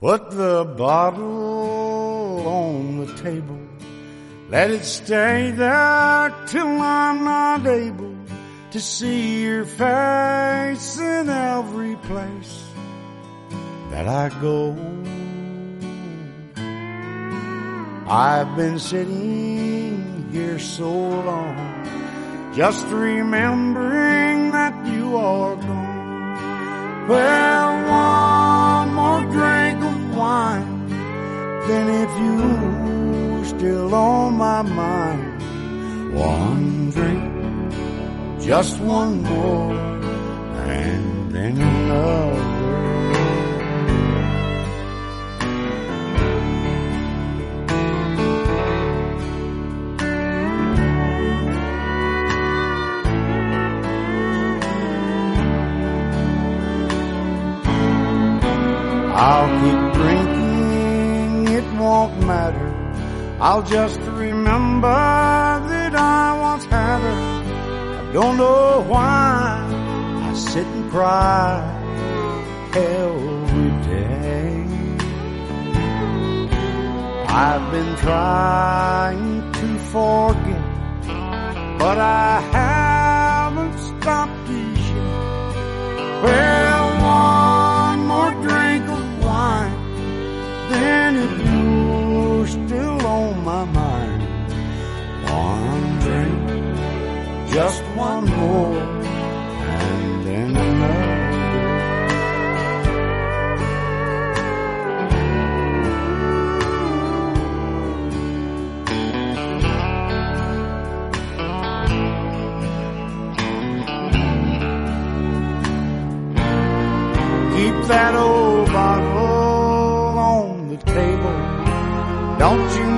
Put the bottle on the table. Let it stay there till I'm not able to see your face in every place that I go. I've been sitting here so long, just remembering that you are gone. Well, one more drink still on my mind, one drink, just one more, and then another. I'll keep drinking, it won't matter. I'll just remember that I once had her. I don't know why I sit and cry every day. I've been trying to forget, but I haven't my mind, one drink, just one more, and then another. Keep that old bottle on the table. Don't you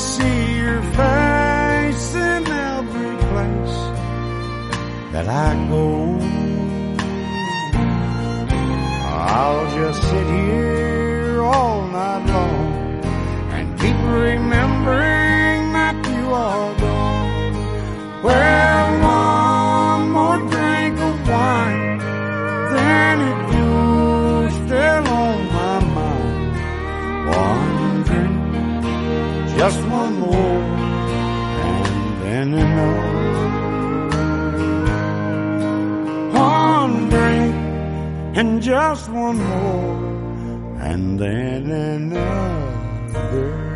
see your face in every place that I go? I'll just sit here all night long and keep remembering one more, and then another. One drink, and just one more, and then another.